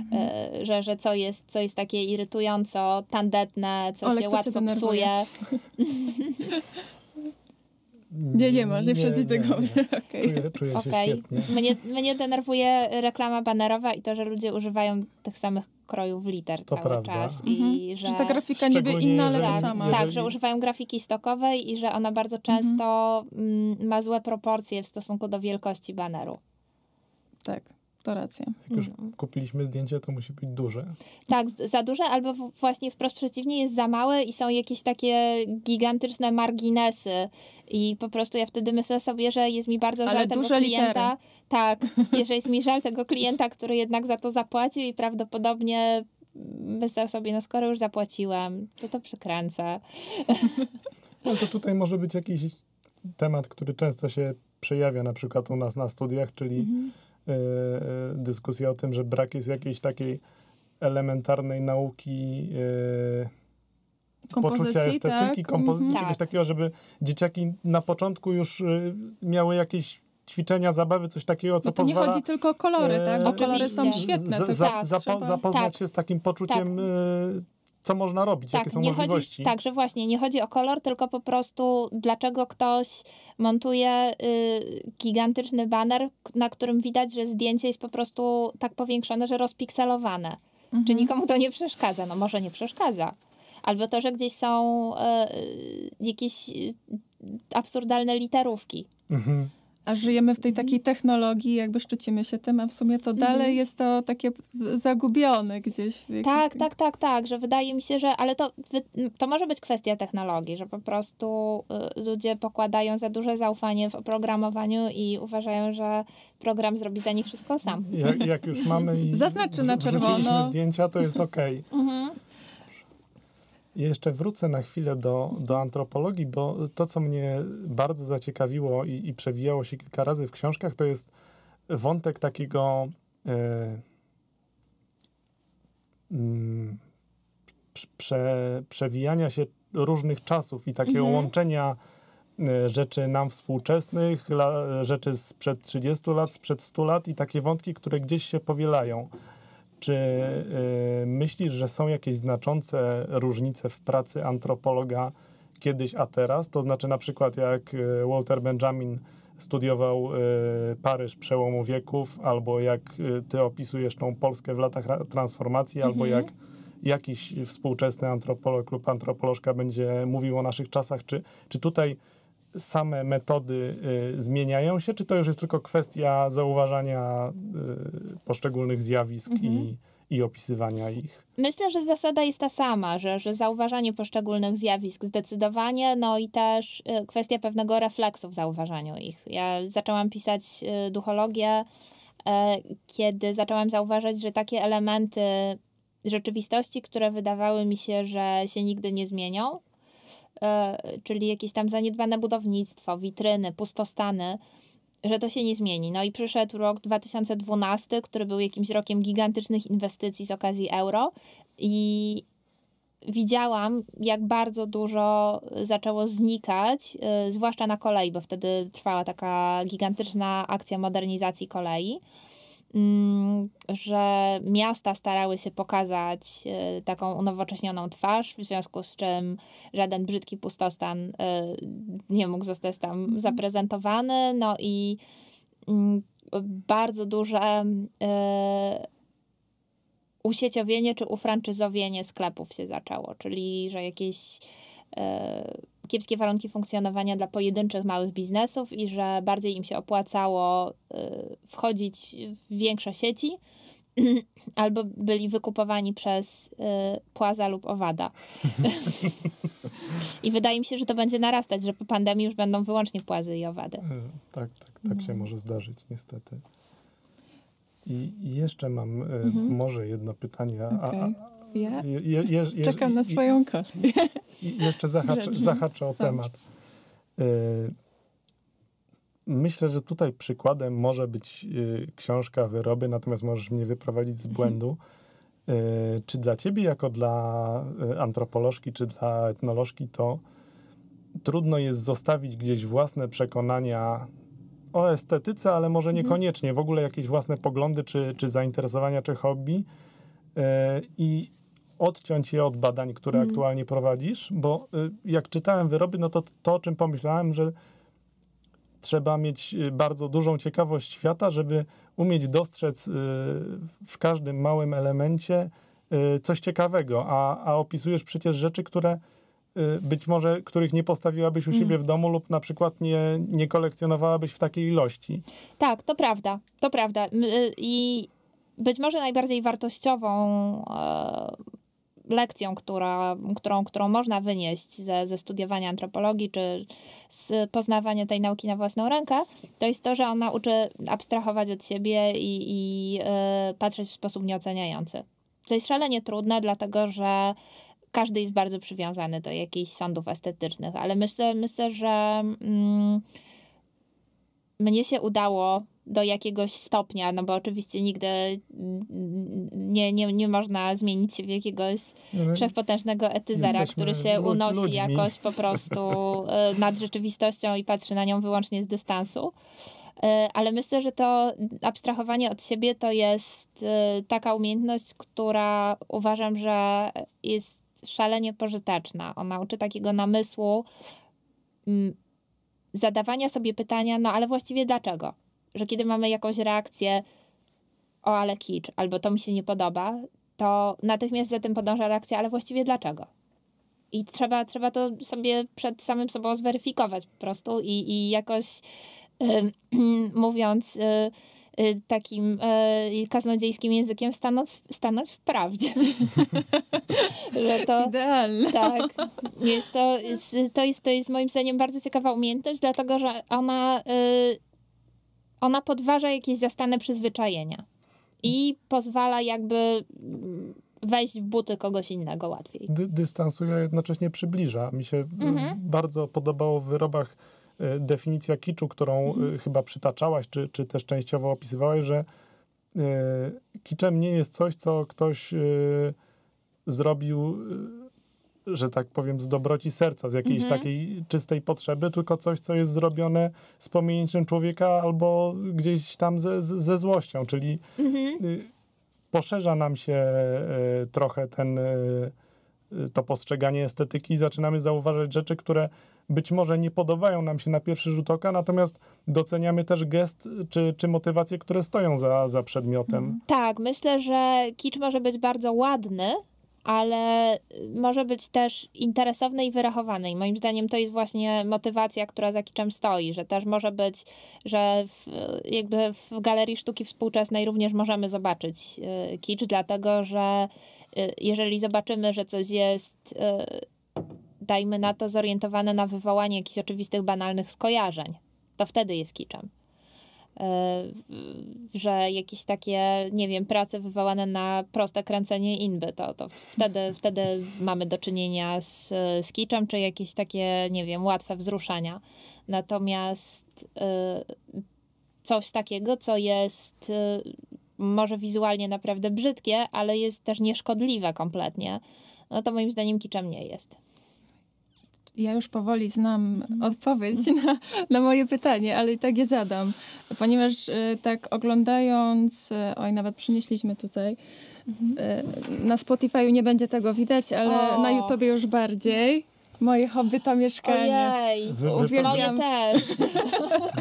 Mhm. E, że, że co, jest, co jest takie irytująco tandetne, co Olek, się co łatwo psuje. Nie, nie ma, nie przejdzie tego. Okay. Czuję, czuję się okay. świetnie. Mnie, mnie denerwuje reklama banerowa i to, że ludzie używają tych samych krojów liter to cały prawda. czas. Mhm. I że, że ta grafika niby inna, ale ta sama. Tak, że używają grafiki stokowej i że ona bardzo często mhm. ma złe proporcje w stosunku do wielkości baneru. Tak to racja. Jak już mhm. kupiliśmy zdjęcie, to musi być duże. Tak, za duże, albo właśnie wprost przeciwnie, jest za małe i są jakieś takie gigantyczne marginesy. I po prostu ja wtedy myślę sobie, że jest mi bardzo Ale żal tego klienta. Litery. Tak, że jest mi żal tego klienta, który jednak za to zapłacił i prawdopodobnie myślał sobie, no skoro już zapłaciłem, to to przykręcę. No to tutaj może być jakiś temat, który często się przejawia na przykład u nas na studiach, czyli Mhm. Y, y, dyskusja o tym, że brak jest jakiejś takiej elementarnej nauki y, poczucia estetyki, tak? kompozycji, Mhm. czegoś Tak. takiego, żeby dzieciaki na początku już y, miały jakieś ćwiczenia, zabawy, coś takiego, co No to nie chodzi tylko o kolory, tak? Bo kolory są świetne. za- za- tak, zapo- zapoznać tak. się z takim poczuciem, y, co można robić, jakie są nie możliwości. chodzi, tak, że właśnie nie chodzi o kolor, tylko po prostu dlaczego ktoś montuje y, gigantyczny baner, na którym widać, że zdjęcie jest po prostu tak powiększone, że rozpikselowane. Mhm. Czy nikomu to nie przeszkadza? No może nie przeszkadza. Albo to, że gdzieś są y, y, jakieś y, absurdalne literówki. Mhm. A żyjemy w tej takiej technologii, jakby szczycimy się tym, a w sumie to dalej Mhm. jest to takie zagubione gdzieś. w jakiś- Tak, tak, tak, tak, że wydaje mi się, że, ale to, to może być kwestia technologii, że po prostu y, ludzie pokładają za duże zaufanie w oprogramowaniu i uważają, że program zrobi za nich wszystko sam. Jak, jak już mamy i Zaznaczy na czerwono. zdjęcia, to jest okej. Mhm. Jeszcze wrócę na chwilę do, do antropologii, bo to, co mnie bardzo zaciekawiło i, i przewijało się kilka razy w książkach, to jest wątek takiego e, mm, prze- prze, przewijania się różnych czasów i takiego Mhm. łączenia e, rzeczy nam współczesnych, la, rzeczy sprzed 30 lat, sprzed 100 lat i takie wątki, które gdzieś się powielają. Czy y, myślisz, że są jakieś znaczące różnice w pracy antropologa kiedyś, a teraz? To znaczy na przykład jak y, Walter Benjamin studiował y, Paryż przełomu wieków, albo jak ty opisujesz tą Polskę w latach ra- transformacji, albo Mhm. jak jakiś współczesny antropolog lub antropolożka będzie mówił o naszych czasach. Czy, czy tutaj same metody y, zmieniają się, czy to już jest tylko kwestia zauważania y, poszczególnych zjawisk Mhm. i, i opisywania ich? Myślę, że zasada jest ta sama, że, że zauważanie poszczególnych zjawisk zdecydowanie, no i też y, kwestia pewnego refleksu w zauważaniu ich. Ja zaczęłam pisać duchologię, kiedy zaczęłam zauważać, że takie elementy rzeczywistości, które wydawały mi się, że się nigdy nie zmienią, czyli jakieś tam zaniedbane budownictwo, witryny, pustostany, że to się nie zmieni. No i przyszedł rok 2012, który był jakimś rokiem gigantycznych inwestycji z okazji euro i widziałam, jak bardzo dużo zaczęło znikać, y, zwłaszcza na kolei, bo wtedy trwała taka gigantyczna akcja modernizacji kolei. Mm, że miasta starały się pokazać y, taką unowocześnioną twarz, w związku z czym żaden brzydki pustostan y, nie mógł zostać tam zaprezentowany. No i mm, bardzo duże y, usieciowienie czy ufranczyzowienie sklepów się zaczęło, czyli że jakieś e, kiepskie warunki funkcjonowania dla pojedynczych małych biznesów i że bardziej im się opłacało e, wchodzić w większe sieci albo byli wykupowani przez e, płaza lub owada. I wydaje mi się, że to będzie narastać, że po pandemii już będą wyłącznie płazy i owady. Y, Tak, tak, tak się może zdarzyć, niestety. I jeszcze mam y, może jedno pytanie. a- a-. Ja je- je- czekam na swoją kolej. Jeszcze zahaczę, zahaczę o temat. Y, Myślę, że tutaj przykładem może być y, książka Wyroby, natomiast możesz mnie wyprowadzić z błędu. Y, Czy dla ciebie, jako dla antropolożki, czy dla etnolożki, to trudno jest zostawić gdzieś własne przekonania o estetyce, ale może niekoniecznie, w ogóle jakieś własne poglądy, czy, czy zainteresowania, czy hobby i odciąć je od badań, które Mhm. aktualnie prowadzisz, bo y, jak czytałem wyroby, no to to, o czym pomyślałem, że trzeba mieć y, bardzo dużą ciekawość świata, żeby umieć dostrzec y, w każdym małym elemencie coś ciekawego, a, a opisujesz przecież rzeczy, które być może, których nie postawiłabyś u Mm. siebie w domu lub na przykład nie, nie kolekcjonowałabyś w takiej ilości. Tak, to prawda, to prawda. I być może najbardziej wartościową e, lekcją, która, którą, którą można wynieść ze, ze studiowania antropologii czy z poznawania tej nauki na własną rękę, to jest to, że ona uczy abstrahować od siebie i, i e, patrzeć w sposób nieoceniający. co jest szalenie trudne, dlatego że każdy jest bardzo przywiązany do jakichś sądów estetycznych, ale myślę, myślę że mm, mnie się udało do jakiegoś stopnia, no bo oczywiście nigdy nie, nie, nie można zmienić się w jakiegoś no, wszechpotężnego etyzera, który się unosi ludźmi. jakoś po prostu e, nad rzeczywistością i patrzy na nią wyłącznie z dystansu. E, ale myślę, że to abstrahowanie od siebie to jest e, taka umiejętność, która uważam, że jest szalenie pożyteczna. Ona uczy takiego namysłu, zadawania sobie pytania, no ale właściwie dlaczego? Że kiedy mamy jakąś reakcję, o ale kicz, albo to mi się nie podoba, to natychmiast za tym podąża reakcja, ale właściwie dlaczego? I trzeba, trzeba to sobie przed samym sobą zweryfikować po prostu i, i jakoś yy, mówiąc yy, Y, takim y, kaznodziejskim językiem stanąć, stanąć w prawdzie. że to, Idealne. Tak. Jest to, jest, to, jest, to jest moim zdaniem bardzo ciekawa umiejętność, dlatego że ona, y, ona podważa jakieś zastane przyzwyczajenia i pozwala jakby wejść w buty kogoś innego łatwiej. Dy dystansuje, a jednocześnie przybliża. Mi się mhm. bardzo podobało w wyrobach E, definicja kiczu, którą e, mhm. chyba przytaczałaś, czy, czy też częściowo opisywałaś, że e, kiczem nie jest coś, co ktoś zrobił, że tak powiem, z dobroci serca, z jakiejś mhm. takiej czystej potrzeby, tylko coś, co jest zrobione z pomięciem człowieka albo gdzieś tam ze, ze złością, czyli mhm. poszerza nam się trochę ten to postrzeganie estetyki i zaczynamy zauważać rzeczy, które być może nie podobają nam się na pierwszy rzut oka, natomiast doceniamy też gest czy, czy motywacje, które stoją za, za przedmiotem. Tak, myślę, że kicz może być bardzo ładny, ale może być też interesowny i wyrachowany. I moim zdaniem to jest właśnie motywacja, która za kiczem stoi, że też może być, że w, jakby w Galerii Sztuki Współczesnej również możemy zobaczyć y, kicz, dlatego że y, jeżeli zobaczymy, że coś jest y, dajmy na to, zorientowane na wywołanie jakichś oczywistych, banalnych skojarzeń. To wtedy jest kiczem. Że jakieś takie, nie wiem, prace wywołane na proste kręcenie inby, to, to wtedy, wtedy mamy do czynienia z, z kiczem, czy jakieś takie, nie wiem, łatwe wzruszenia. Natomiast e, coś takiego, co jest e, może wizualnie naprawdę brzydkie, ale jest też nieszkodliwe kompletnie, no to moim zdaniem kiczem nie jest. Ja już powoli znam mhm. odpowiedź na, na moje pytanie, ale i tak je zadam. Ponieważ y, tak oglądając, y, oj, nawet przynieśliśmy tutaj, mhm. y, na Spotify'u nie będzie tego widać, ale o. na YouTubie już bardziej. Moje hobby to mieszkanie. Ojej, wy, uwielbiam. też.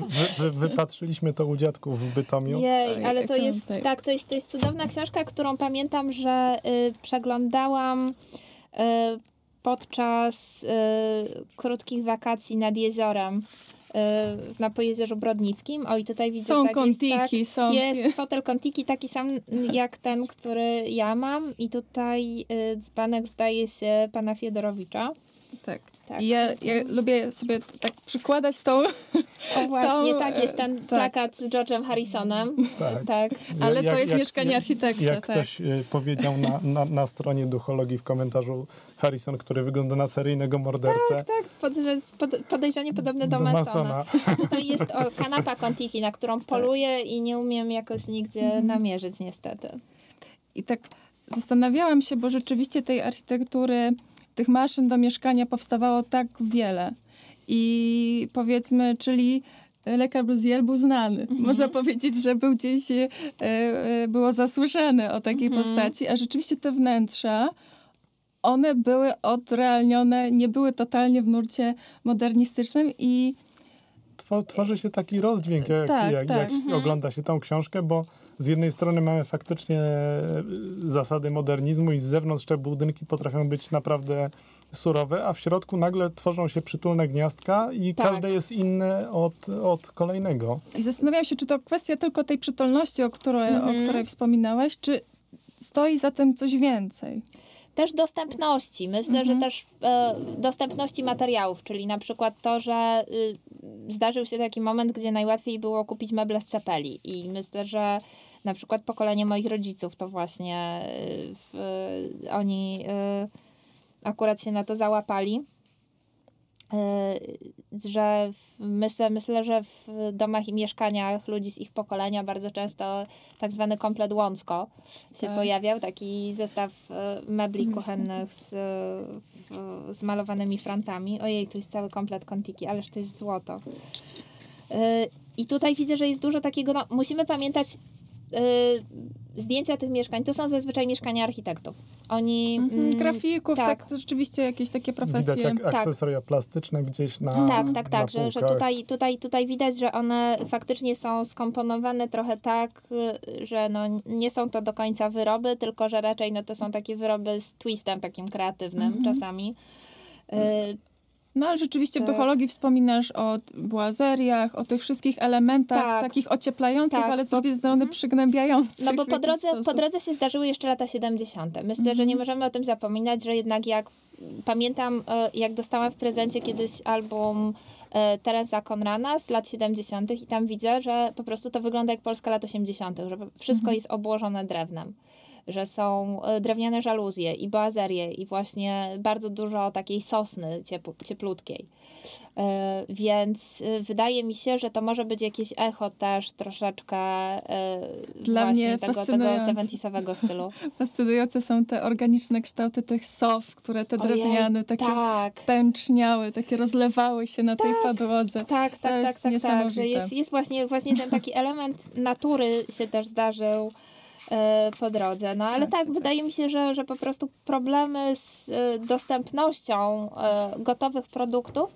Wy, wy, wypatrzyliśmy to u dziadków w Bytomiu. Jej, ale to jest, tak, to jest, to jest cudowna książka, którą pamiętam, że y, przeglądałam y, podczas y, krótkich wakacji nad jeziorem y, na Pojezierzu Brodnickim. O i tutaj widzę, są tak, kontiki, jest, tak, są. Jest fotel kontiki taki sam jak ten, który ja mam i tutaj y, dzbanek zdaje się pana Fiedorowicza. Tak. Tak. I ja, ja lubię sobie tak przykładać tą... O właśnie, tą, tak, jest ten tak. plakat z George'em Harrisonem. Tak. tak. Ale jak, to jest jak, mieszkanie jak, architekta. Jak tak. ktoś y, powiedział na, na, na, stronie duchologii w komentarzu Harrison, który wygląda na seryjnego mordercę. Tak, tak, pod, pod, podejrzanie podobne do, do Masona. Masona. A tutaj jest o, kanapa Contiki, na którą tak. poluję i nie umiem jakoś nigdzie mhm. namierzyć niestety. I tak zastanawiałam się, bo rzeczywiście tej architektury tych maszyn do mieszkania powstawało tak wiele. I powiedzmy, czyli Le Corbusier był znany. Mhm. Można powiedzieć, że był gdzieś, e, e, było zasłyszane o takiej mhm. postaci, a rzeczywiście te wnętrza, one były odrealnione, nie były totalnie w nurcie modernistycznym i tworzy się taki rozdźwięk, jak, tak, jak, tak. jak mhm. ogląda się tą książkę, bo z jednej strony mamy faktycznie e, zasady modernizmu i z zewnątrz te budynki potrafią być naprawdę surowe, a w środku nagle tworzą się przytulne gniazdka i tak. każde jest inne od, od kolejnego. I zastanawiam się, czy to kwestia tylko tej przytulności, o której, mhm. o której wspominałeś, czy stoi za tym coś więcej? Też dostępności. Myślę, mhm. że też e, dostępności materiałów, czyli na przykład to, że y, zdarzył się taki moment, gdzie najłatwiej było kupić meble z cepeli i myślę, że na przykład pokolenie moich rodziców to właśnie y, w, oni y, akurat się na to załapali. Y, że w, myślę, myślę, że w domach i mieszkaniach ludzi z ich pokolenia bardzo często tak zwany komplet łącko się Tak. pojawiał, taki zestaw y, mebli kuchennych z, w, z malowanymi frantami. Ojej, tu jest cały komplet kontiki, ależ to jest złoto. Y, I tutaj widzę, że jest dużo takiego, no, musimy pamiętać, zdjęcia tych mieszkań to są zazwyczaj mieszkania architektów. Oni. Mhm. mm, Grafików, tak. tak. rzeczywiście jakieś takie profesje. Widać jak tak. akcesoria plastyczne gdzieś na Tak, tak, tak, że, że tutaj, tutaj, tutaj widać, że one faktycznie są skomponowane trochę tak, y, że no nie są to do końca wyroby, tylko że raczej no to są takie wyroby z twistem takim kreatywnym Mhm. czasami. Y, No ale rzeczywiście w Tak. duchologii wspominasz o błazeriach, o tych wszystkich elementach Tak. takich ocieplających, Tak, ale z drugiej strony przygnębiających. No bo w po drodze, po drodze się zdarzyły jeszcze lata 70. Myślę, że nie możemy o tym zapominać, że jednak jak pamiętam, e, jak dostałam w prezencie kiedyś album e, Teresa Conrana z lat 70. i tam widzę, że po prostu to wygląda jak Polska lat 80., że wszystko jest obłożone drewnem. Że są e, drewniane żaluzje i boazerie i właśnie bardzo dużo takiej sosny ciepł, cieplutkiej. E, Więc e, wydaje mi się, że to może być jakieś echo też troszeczkę Dla właśnie mnie tego, tego fascynujące. 70 stylu. Fascynujące są te organiczne kształty tych sof, które te Ojej, drewniane takie Tak. pęczniały, takie rozlewały się na tej podłodze. Tak, To tak, tak, jest tak, tak, że jest, jest właśnie, właśnie ten taki element natury się też zdarzył po drodze. No ale Tak, tak, tak, wydaje mi się, że, że po prostu problemy z e, dostępnością e, gotowych produktów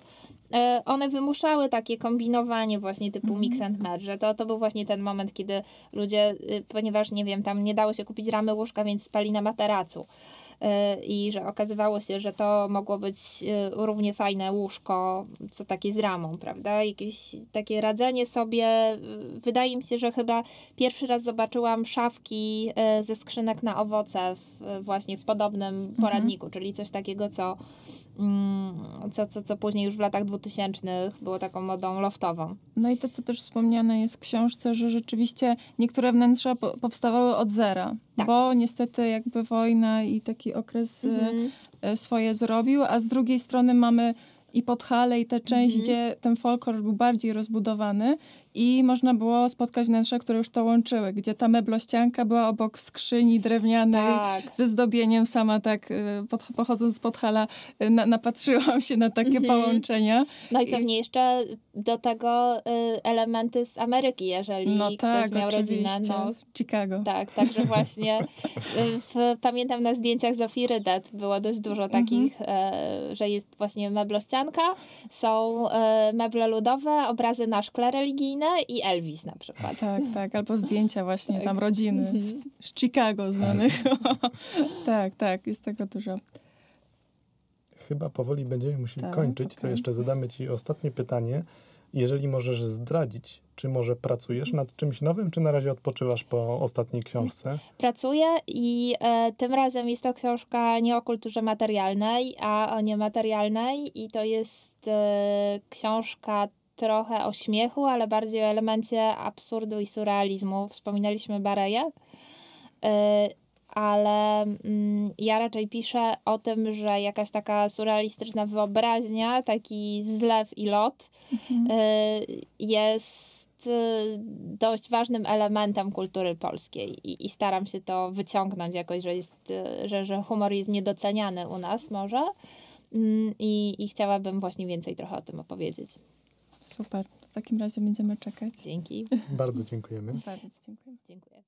e, one wymuszały takie kombinowanie właśnie typu Mhm. mix and match, że to, to był właśnie ten moment, kiedy ludzie, y, ponieważ nie wiem, tam nie dało się kupić ramy łóżka, więc spali na materacu. Y, I że okazywało się, że to mogło być y, równie fajne łóżko, co takie z ramą, prawda? Jakieś takie radzenie sobie. y, Wydaje mi się, że chyba pierwszy raz zobaczyłam szafki ze skrzynek na owoce w, właśnie w podobnym poradniku, czyli coś takiego, co, co, co, co później już w latach 2000 było taką modą loftową. No i to, co też wspomniane jest w książce, że rzeczywiście niektóre wnętrza po, powstawały od zera, Tak. bo niestety jakby wojna i taki okres Mhm. e, swoje zrobił, a z drugiej strony mamy i Podhale i tę część, Mhm. gdzie ten folklor był bardziej rozbudowany i można było spotkać wnętrza, które już to łączyły, gdzie ta meblościanka była obok skrzyni drewnianej Tak. ze zdobieniem. Sama tak e, pod, pochodząc z Podhala e, na, napatrzyłam się na takie Mhm. połączenia. No i I- pewnie jeszcze do tego y, elementy z Ameryki, jeżeli No ktoś tak, miał oczywiście. rodzinę. No, Chicago. tak, także właśnie y, w, pamiętam na zdjęciach Zofii Rydet było dość dużo Mhm. takich, e, że jest właśnie meblościanka, są meble ludowe, obrazy na szkle religijne i Elvis na przykład. Tak, tak, albo zdjęcia właśnie Tak. tam rodziny Mhm. z, z Chicago znanych. tak, tak, jest tego dużo. Chyba powoli będziemy musieli Tak, kończyć, to okej. jeszcze zadamy Ci ostatnie pytanie. Jeżeli możesz zdradzić, czy może pracujesz nad czymś nowym, czy na razie odpoczywasz po ostatniej książce? Pracuję i e, tym razem jest to książka nie o kulturze materialnej, a o niematerialnej i to jest e, książka trochę o śmiechu, ale bardziej o elemencie absurdu i surrealizmu. Wspominaliśmy Bareję, e, ale mm, ja raczej piszę o tym, że jakaś taka surrealistyczna wyobraźnia, taki zlew i lot e, jest e, dość ważnym elementem kultury polskiej i, i staram się to wyciągnąć jakoś, że, jest, że, że humor jest niedoceniany u nas może Mm, i, i chciałabym właśnie więcej trochę o tym opowiedzieć. Super. W takim razie będziemy czekać. Dzięki. Bardzo dziękujemy. Bardzo dziękuję. Dziękuję.